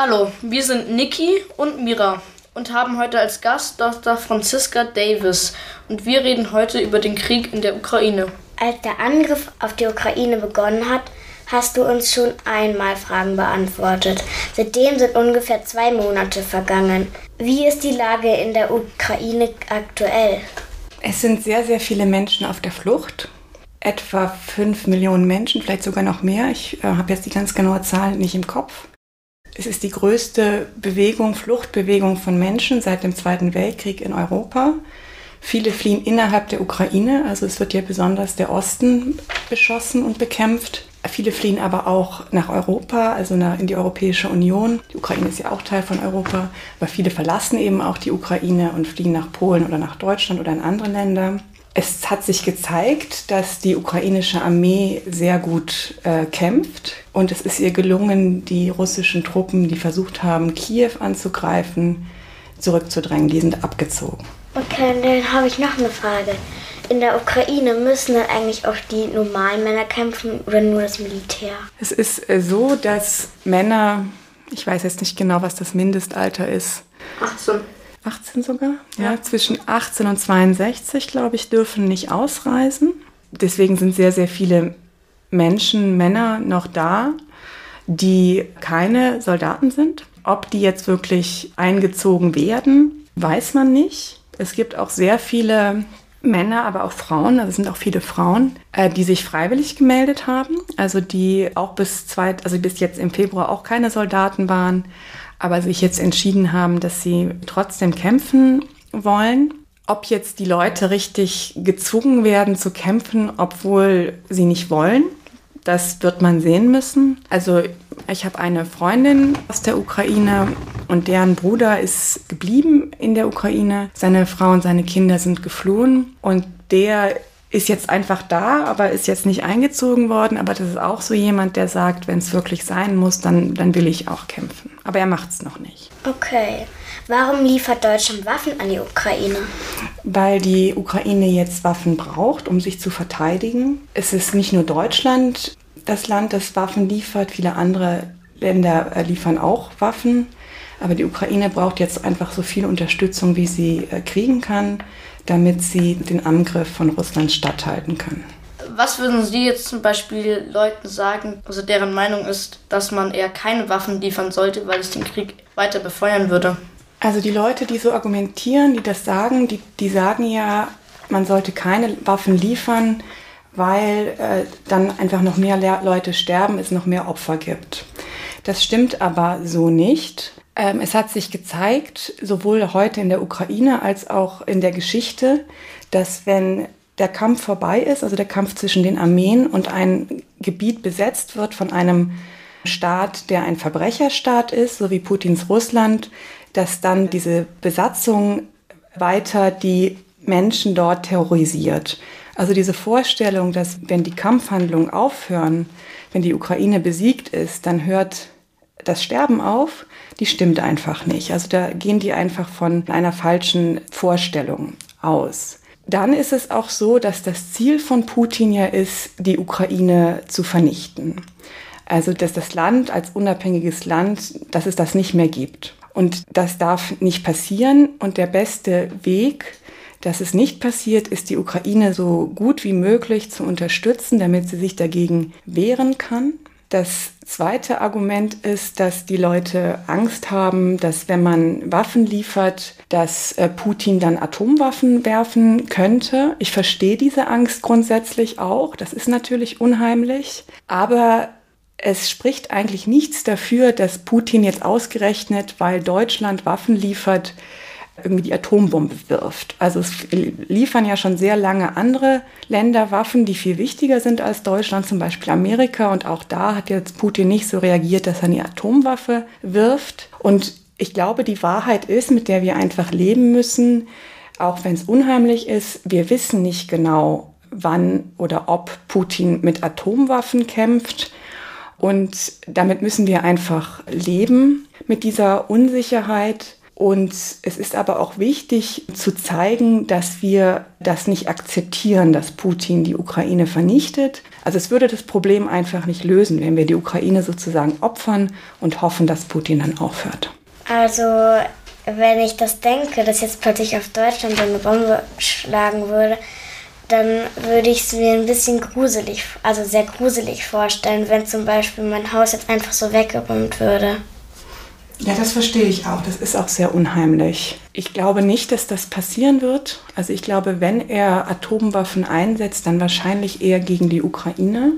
Hallo, wir sind Niki und Mira und haben heute als Gast Dr. Franziska Davis und wir reden heute über den Krieg in der Ukraine. Als der Angriff auf die Ukraine begonnen hat, hast du uns schon einmal Fragen beantwortet. Seitdem sind ungefähr zwei Monate vergangen. Wie ist die Lage in der Ukraine aktuell? Es sind sehr, sehr viele Menschen auf der Flucht. Etwa fünf Millionen Menschen, vielleicht sogar noch mehr. Ich äh, habe jetzt die ganz genaue Zahl nicht im Kopf. Es ist die größte Bewegung, Fluchtbewegung von Menschen seit dem Zweiten Weltkrieg in Europa. Viele fliehen innerhalb der Ukraine, also es wird ja besonders der Osten beschossen und bekämpft. Viele fliehen aber auch nach Europa, also in die Europäische Union. Die Ukraine ist ja auch Teil von Europa, aber viele verlassen eben auch die Ukraine und fliehen nach Polen oder nach Deutschland oder in andere Länder. Es hat sich gezeigt, dass die ukrainische Armee sehr gut äh, kämpft und es ist ihr gelungen, die russischen Truppen, die versucht haben, Kiew anzugreifen, zurückzudrängen. Die sind abgezogen. Okay, dann habe ich noch eine Frage. In der Ukraine müssen dann eigentlich auch die normalen Männer kämpfen oder nur das Militär? Es ist äh, so, dass Männer, ich weiß jetzt nicht genau, was das Mindestalter ist. 18. 18 sogar, ja, ja zwischen 18 und 62, glaube ich, dürfen nicht ausreisen. Deswegen sind sehr, sehr viele Menschen, Männer noch da, die keine Soldaten sind. Ob die jetzt wirklich eingezogen werden, weiß man nicht. Es gibt auch sehr viele Männer, aber auch Frauen, also es sind auch viele Frauen, äh, die sich freiwillig gemeldet haben, also die auch bis zwei, also bis jetzt im Februar auch keine Soldaten waren, aber sich jetzt entschieden haben, dass sie trotzdem kämpfen wollen. Ob jetzt die Leute richtig gezwungen werden zu kämpfen, obwohl sie nicht wollen, das wird man sehen müssen. Also ich habe eine Freundin aus der Ukraine und deren Bruder ist geblieben in der Ukraine. Seine Frau und seine Kinder sind geflohen und der ist jetzt einfach da, aber ist jetzt nicht eingezogen worden. Aber das ist auch so jemand, der sagt, wenn es wirklich sein muss, dann, dann will ich auch kämpfen. Aber er macht es noch nicht. Okay. Warum liefert Deutschland Waffen an die Ukraine? Weil die Ukraine jetzt Waffen braucht, um sich zu verteidigen. Es ist nicht nur Deutschland das Land, das Waffen liefert. Viele andere Länder äh, liefern auch Waffen. Aber die Ukraine braucht jetzt einfach so viel Unterstützung, wie sie äh, kriegen kann damit sie den Angriff von Russland statthalten können. Was würden Sie jetzt zum Beispiel Leuten sagen, also deren Meinung ist, dass man eher keine Waffen liefern sollte, weil es den Krieg weiter befeuern würde? Also die Leute, die so argumentieren, die das sagen, die, die sagen ja, man sollte keine Waffen liefern, weil äh, dann einfach noch mehr Le Leute sterben, es noch mehr Opfer gibt. Das stimmt aber so nicht. Ähm, es hat sich gezeigt, sowohl heute in der Ukraine als auch in der Geschichte, dass wenn der Kampf vorbei ist, also der Kampf zwischen den Armeen und ein Gebiet besetzt wird von einem Staat, der ein Verbrecherstaat ist, so wie Putins Russland, dass dann diese Besatzung weiter die Menschen dort terrorisiert. Also diese Vorstellung, dass wenn die Kampfhandlungen aufhören, wenn die Ukraine besiegt ist, dann hört das Sterben auf, die stimmt einfach nicht. Also da gehen die einfach von einer falschen Vorstellung aus. Dann ist es auch so, dass das Ziel von Putin ja ist, die Ukraine zu vernichten. Also dass das Land als unabhängiges Land, dass es das nicht mehr gibt. Und das darf nicht passieren. Und der beste Weg, dass es nicht passiert, ist die Ukraine so gut wie möglich zu unterstützen, damit sie sich dagegen wehren kann. Das zweite Argument ist, dass die Leute Angst haben, dass wenn man Waffen liefert, dass äh, Putin dann Atomwaffen werfen könnte. Ich verstehe diese Angst grundsätzlich auch. Das ist natürlich unheimlich. Aber es spricht eigentlich nichts dafür, dass Putin jetzt ausgerechnet, weil Deutschland Waffen liefert, irgendwie die Atombombe wirft. Also es liefern ja schon sehr lange andere Länder Waffen, die viel wichtiger sind als Deutschland, zum Beispiel Amerika. Und auch da hat jetzt Putin nicht so reagiert, dass er eine Atomwaffe wirft. Und ich glaube, die Wahrheit ist, mit der wir einfach leben müssen, auch wenn es unheimlich ist, wir wissen nicht genau, wann oder ob Putin mit Atomwaffen kämpft. Und damit müssen wir einfach leben, mit dieser Unsicherheit. Und es ist aber auch wichtig zu zeigen, dass wir das nicht akzeptieren, dass Putin die Ukraine vernichtet. Also es würde das Problem einfach nicht lösen, wenn wir die Ukraine sozusagen opfern und hoffen, dass Putin dann aufhört. Also wenn ich das denke, dass jetzt plötzlich auf Deutschland eine Bombe schlagen würde, dann würde ich es mir ein bisschen gruselig, also sehr gruselig vorstellen, wenn zum Beispiel mein Haus jetzt einfach so weggebombt würde. Ja, das verstehe ich auch. Das ist auch sehr unheimlich. Ich glaube nicht, dass das passieren wird. Also ich glaube, wenn er Atomwaffen einsetzt, dann wahrscheinlich eher gegen die Ukraine,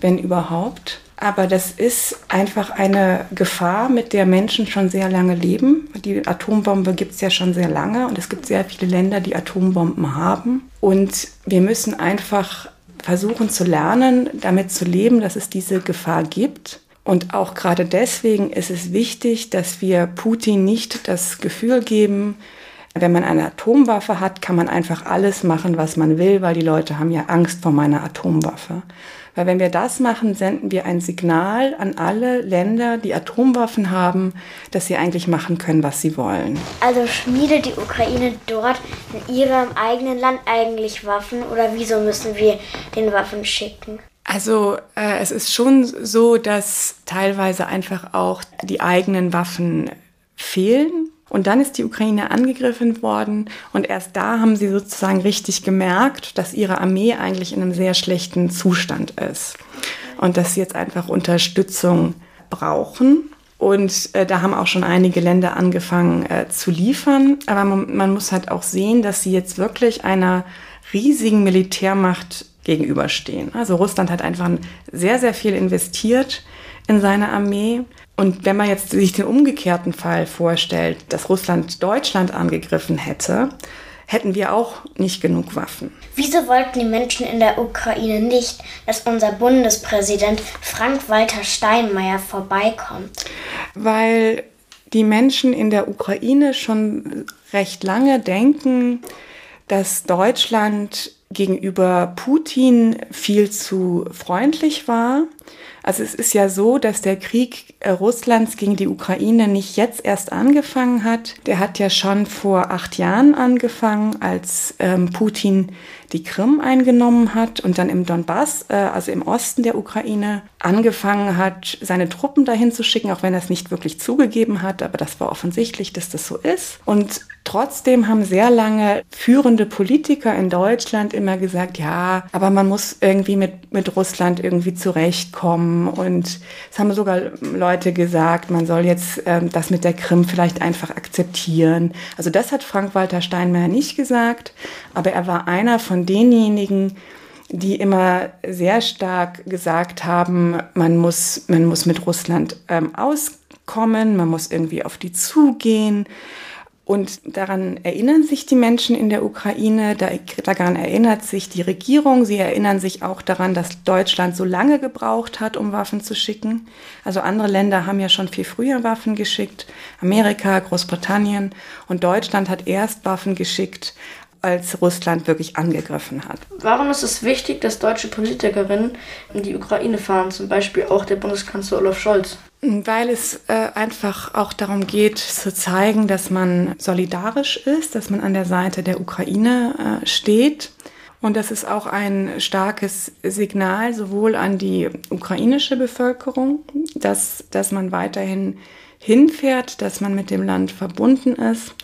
wenn überhaupt. Aber das ist einfach eine Gefahr, mit der Menschen schon sehr lange leben. Die Atombombe gibt es ja schon sehr lange und es gibt sehr viele Länder, die Atombomben haben. Und wir müssen einfach versuchen zu lernen, damit zu leben, dass es diese Gefahr gibt und auch gerade deswegen ist es wichtig, dass wir Putin nicht das Gefühl geben, wenn man eine Atomwaffe hat, kann man einfach alles machen, was man will, weil die Leute haben ja Angst vor meiner Atomwaffe. Weil wenn wir das machen, senden wir ein Signal an alle Länder, die Atomwaffen haben, dass sie eigentlich machen können, was sie wollen. Also schmiedet die Ukraine dort in ihrem eigenen Land eigentlich Waffen oder wieso müssen wir den Waffen schicken? Also äh, es ist schon so, dass teilweise einfach auch die eigenen Waffen fehlen. Und dann ist die Ukraine angegriffen worden und erst da haben sie sozusagen richtig gemerkt, dass ihre Armee eigentlich in einem sehr schlechten Zustand ist und dass sie jetzt einfach Unterstützung brauchen. Und äh, da haben auch schon einige Länder angefangen äh, zu liefern. Aber man, man muss halt auch sehen, dass sie jetzt wirklich einer riesigen Militärmacht gegenüberstehen. Also Russland hat einfach sehr, sehr viel investiert in seine Armee. Und wenn man jetzt sich den umgekehrten Fall vorstellt, dass Russland Deutschland angegriffen hätte, hätten wir auch nicht genug Waffen. Wieso wollten die Menschen in der Ukraine nicht, dass unser Bundespräsident Frank-Walter Steinmeier vorbeikommt? Weil die Menschen in der Ukraine schon recht lange denken, dass Deutschland gegenüber Putin viel zu freundlich war. Also es ist ja so, dass der Krieg äh, Russlands gegen die Ukraine nicht jetzt erst angefangen hat. Der hat ja schon vor acht Jahren angefangen, als ähm, Putin die Krim eingenommen hat und dann im Donbass, äh, also im Osten der Ukraine, angefangen hat, seine Truppen dahin zu schicken, auch wenn er es nicht wirklich zugegeben hat, aber das war offensichtlich, dass das so ist. Und trotzdem haben sehr lange führende Politiker in Deutschland immer gesagt, ja, aber man muss irgendwie mit, mit Russland irgendwie zurechtkommen. Und es haben sogar Leute gesagt, man soll jetzt ähm, das mit der Krim vielleicht einfach akzeptieren. Also das hat Frank-Walter Steinmeier nicht gesagt, aber er war einer von denjenigen, die immer sehr stark gesagt haben, man muss, man muss mit Russland ähm, auskommen, man muss irgendwie auf die zugehen. Und daran erinnern sich die Menschen in der Ukraine, daran erinnert sich die Regierung, sie erinnern sich auch daran, dass Deutschland so lange gebraucht hat, um Waffen zu schicken. Also andere Länder haben ja schon viel früher Waffen geschickt, Amerika, Großbritannien und Deutschland hat erst Waffen geschickt, als Russland wirklich angegriffen hat. Warum ist es wichtig, dass deutsche Politikerinnen in die Ukraine fahren, zum Beispiel auch der Bundeskanzler Olaf Scholz? Weil es äh, einfach auch darum geht, zu zeigen, dass man solidarisch ist, dass man an der Seite der Ukraine äh, steht. Und das ist auch ein starkes Signal sowohl an die ukrainische Bevölkerung, dass, dass man weiterhin hinfährt, dass man mit dem Land verbunden ist,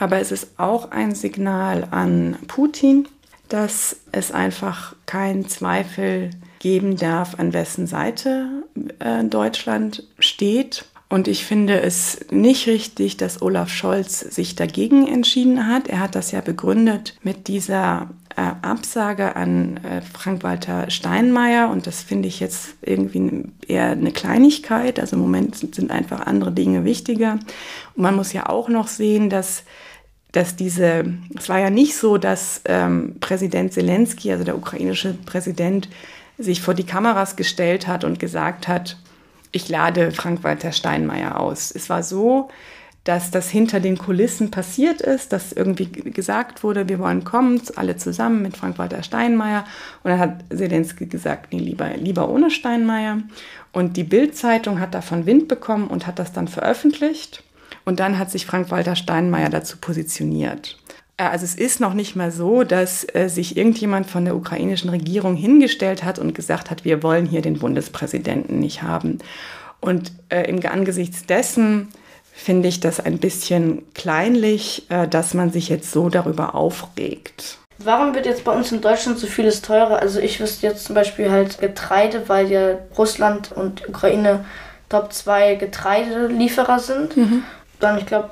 aber es ist auch ein Signal an Putin, dass es einfach keinen Zweifel geben darf, an wessen Seite äh, Deutschland steht. Und ich finde es nicht richtig, dass Olaf Scholz sich dagegen entschieden hat. Er hat das ja begründet mit dieser äh, Absage an äh, Frank-Walter Steinmeier. Und das finde ich jetzt irgendwie eher eine Kleinigkeit. Also im Moment sind einfach andere Dinge wichtiger. Und man muss ja auch noch sehen, dass dass diese, es war ja nicht so, dass ähm, Präsident Zelensky, also der ukrainische Präsident, sich vor die Kameras gestellt hat und gesagt hat, ich lade Frank-Walter Steinmeier aus. Es war so, dass das hinter den Kulissen passiert ist, dass irgendwie gesagt wurde, wir wollen kommen, alle zusammen mit Frank-Walter Steinmeier. Und dann hat Zelensky gesagt, nee, lieber, lieber ohne Steinmeier. Und die Bild-Zeitung hat davon Wind bekommen und hat das dann veröffentlicht. Und dann hat sich Frank-Walter Steinmeier dazu positioniert. Äh, also es ist noch nicht mal so, dass äh, sich irgendjemand von der ukrainischen Regierung hingestellt hat und gesagt hat, wir wollen hier den Bundespräsidenten nicht haben. Und äh, im Angesichts dessen finde ich das ein bisschen kleinlich, äh, dass man sich jetzt so darüber aufregt. Warum wird jetzt bei uns in Deutschland so vieles teurer? Also ich wüsste jetzt zum Beispiel halt Getreide, weil ja Russland und Ukraine Top 2 Getreidelieferer sind. Mhm. Dann, ich glaube,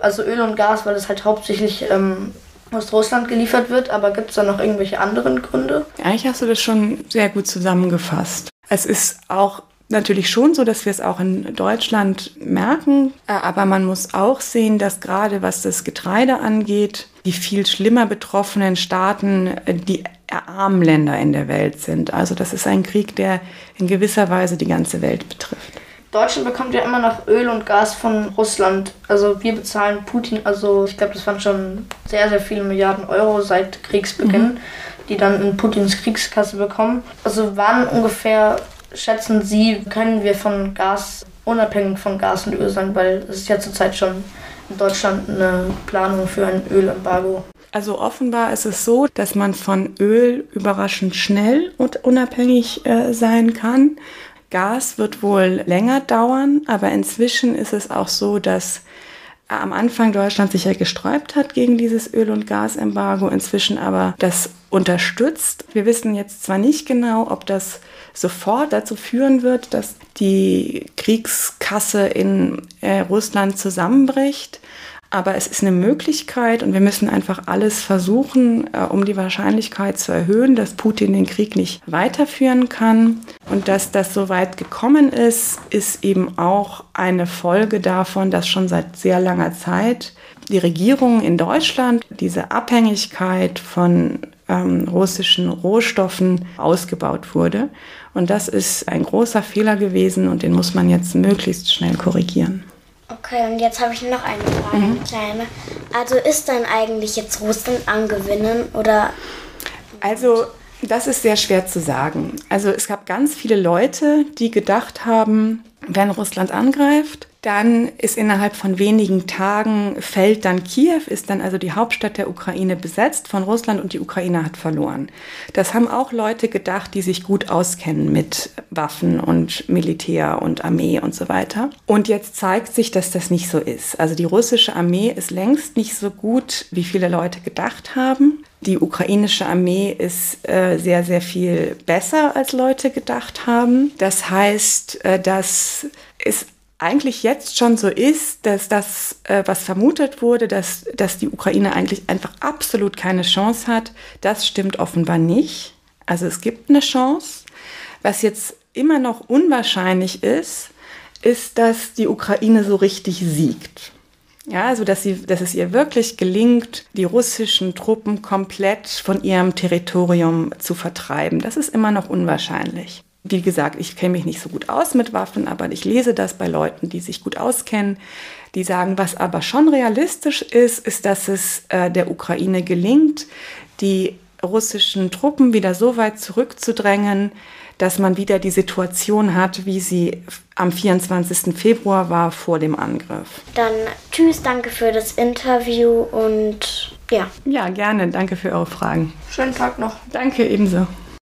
also Öl und Gas, weil es halt hauptsächlich ähm, aus Russland geliefert wird. Aber gibt es da noch irgendwelche anderen Gründe? Eigentlich hast du das schon sehr gut zusammengefasst. Es ist auch natürlich schon so, dass wir es auch in Deutschland merken. Äh, aber man muss auch sehen, dass gerade was das Getreide angeht, die viel schlimmer betroffenen Staaten äh, die armen Länder in der Welt sind. Also das ist ein Krieg, der in gewisser Weise die ganze Welt betrifft. Deutschland bekommt ja immer noch Öl und Gas von Russland. Also wir bezahlen Putin, also ich glaube, das waren schon sehr, sehr viele Milliarden Euro seit Kriegsbeginn, mhm. die dann in Putins Kriegskasse bekommen. Also wann ungefähr schätzen Sie, können wir von Gas, unabhängig von Gas und Öl sein, weil es ist ja zurzeit schon in Deutschland eine Planung für ein Ölembargo. Also offenbar ist es so, dass man von Öl überraschend schnell und unabhängig äh, sein kann. Gas wird wohl länger dauern, aber inzwischen ist es auch so, dass am Anfang Deutschland sich ja gesträubt hat gegen dieses Öl- und Gasembargo, inzwischen aber das unterstützt. Wir wissen jetzt zwar nicht genau, ob das sofort dazu führen wird, dass die Kriegskasse in äh, Russland zusammenbricht, aber es ist eine Möglichkeit und wir müssen einfach alles versuchen, äh, um die Wahrscheinlichkeit zu erhöhen, dass Putin den Krieg nicht weiterführen kann. Und dass das so weit gekommen ist, ist eben auch eine Folge davon, dass schon seit sehr langer Zeit die Regierung in Deutschland diese Abhängigkeit von ähm, russischen Rohstoffen ausgebaut wurde. Und das ist ein großer Fehler gewesen und den muss man jetzt möglichst schnell korrigieren. Okay, und jetzt habe ich noch eine Frage, mhm. eine kleine. Also ist dann eigentlich jetzt Russland am Gewinnen oder? Also das ist sehr schwer zu sagen. Also es gab ganz viele Leute, die gedacht haben, wenn Russland angreift, dann ist innerhalb von wenigen Tagen fällt dann Kiew, ist dann also die Hauptstadt der Ukraine besetzt von Russland und die Ukraine hat verloren. Das haben auch Leute gedacht, die sich gut auskennen mit Waffen und Militär und Armee und so weiter. Und jetzt zeigt sich, dass das nicht so ist. Also die russische Armee ist längst nicht so gut, wie viele Leute gedacht haben. Die ukrainische Armee ist äh, sehr, sehr viel besser, als Leute gedacht haben. Das heißt, äh, dass es eigentlich jetzt schon so ist, dass das, äh, was vermutet wurde, dass, dass die Ukraine eigentlich einfach absolut keine Chance hat, das stimmt offenbar nicht. Also es gibt eine Chance. Was jetzt immer noch unwahrscheinlich ist, ist, dass die Ukraine so richtig siegt. Ja, also dass, sie, dass es ihr wirklich gelingt, die russischen Truppen komplett von ihrem Territorium zu vertreiben. Das ist immer noch unwahrscheinlich. Wie gesagt, ich kenne mich nicht so gut aus mit Waffen, aber ich lese das bei Leuten, die sich gut auskennen, die sagen, was aber schon realistisch ist, ist, dass es äh, der Ukraine gelingt, die russischen Truppen wieder so weit zurückzudrängen, dass man wieder die Situation hat, wie sie am 24. Februar war vor dem Angriff. Dann tschüss, danke für das Interview und ja. Ja, gerne. Danke für eure Fragen. Schönen Tag noch. Danke ebenso.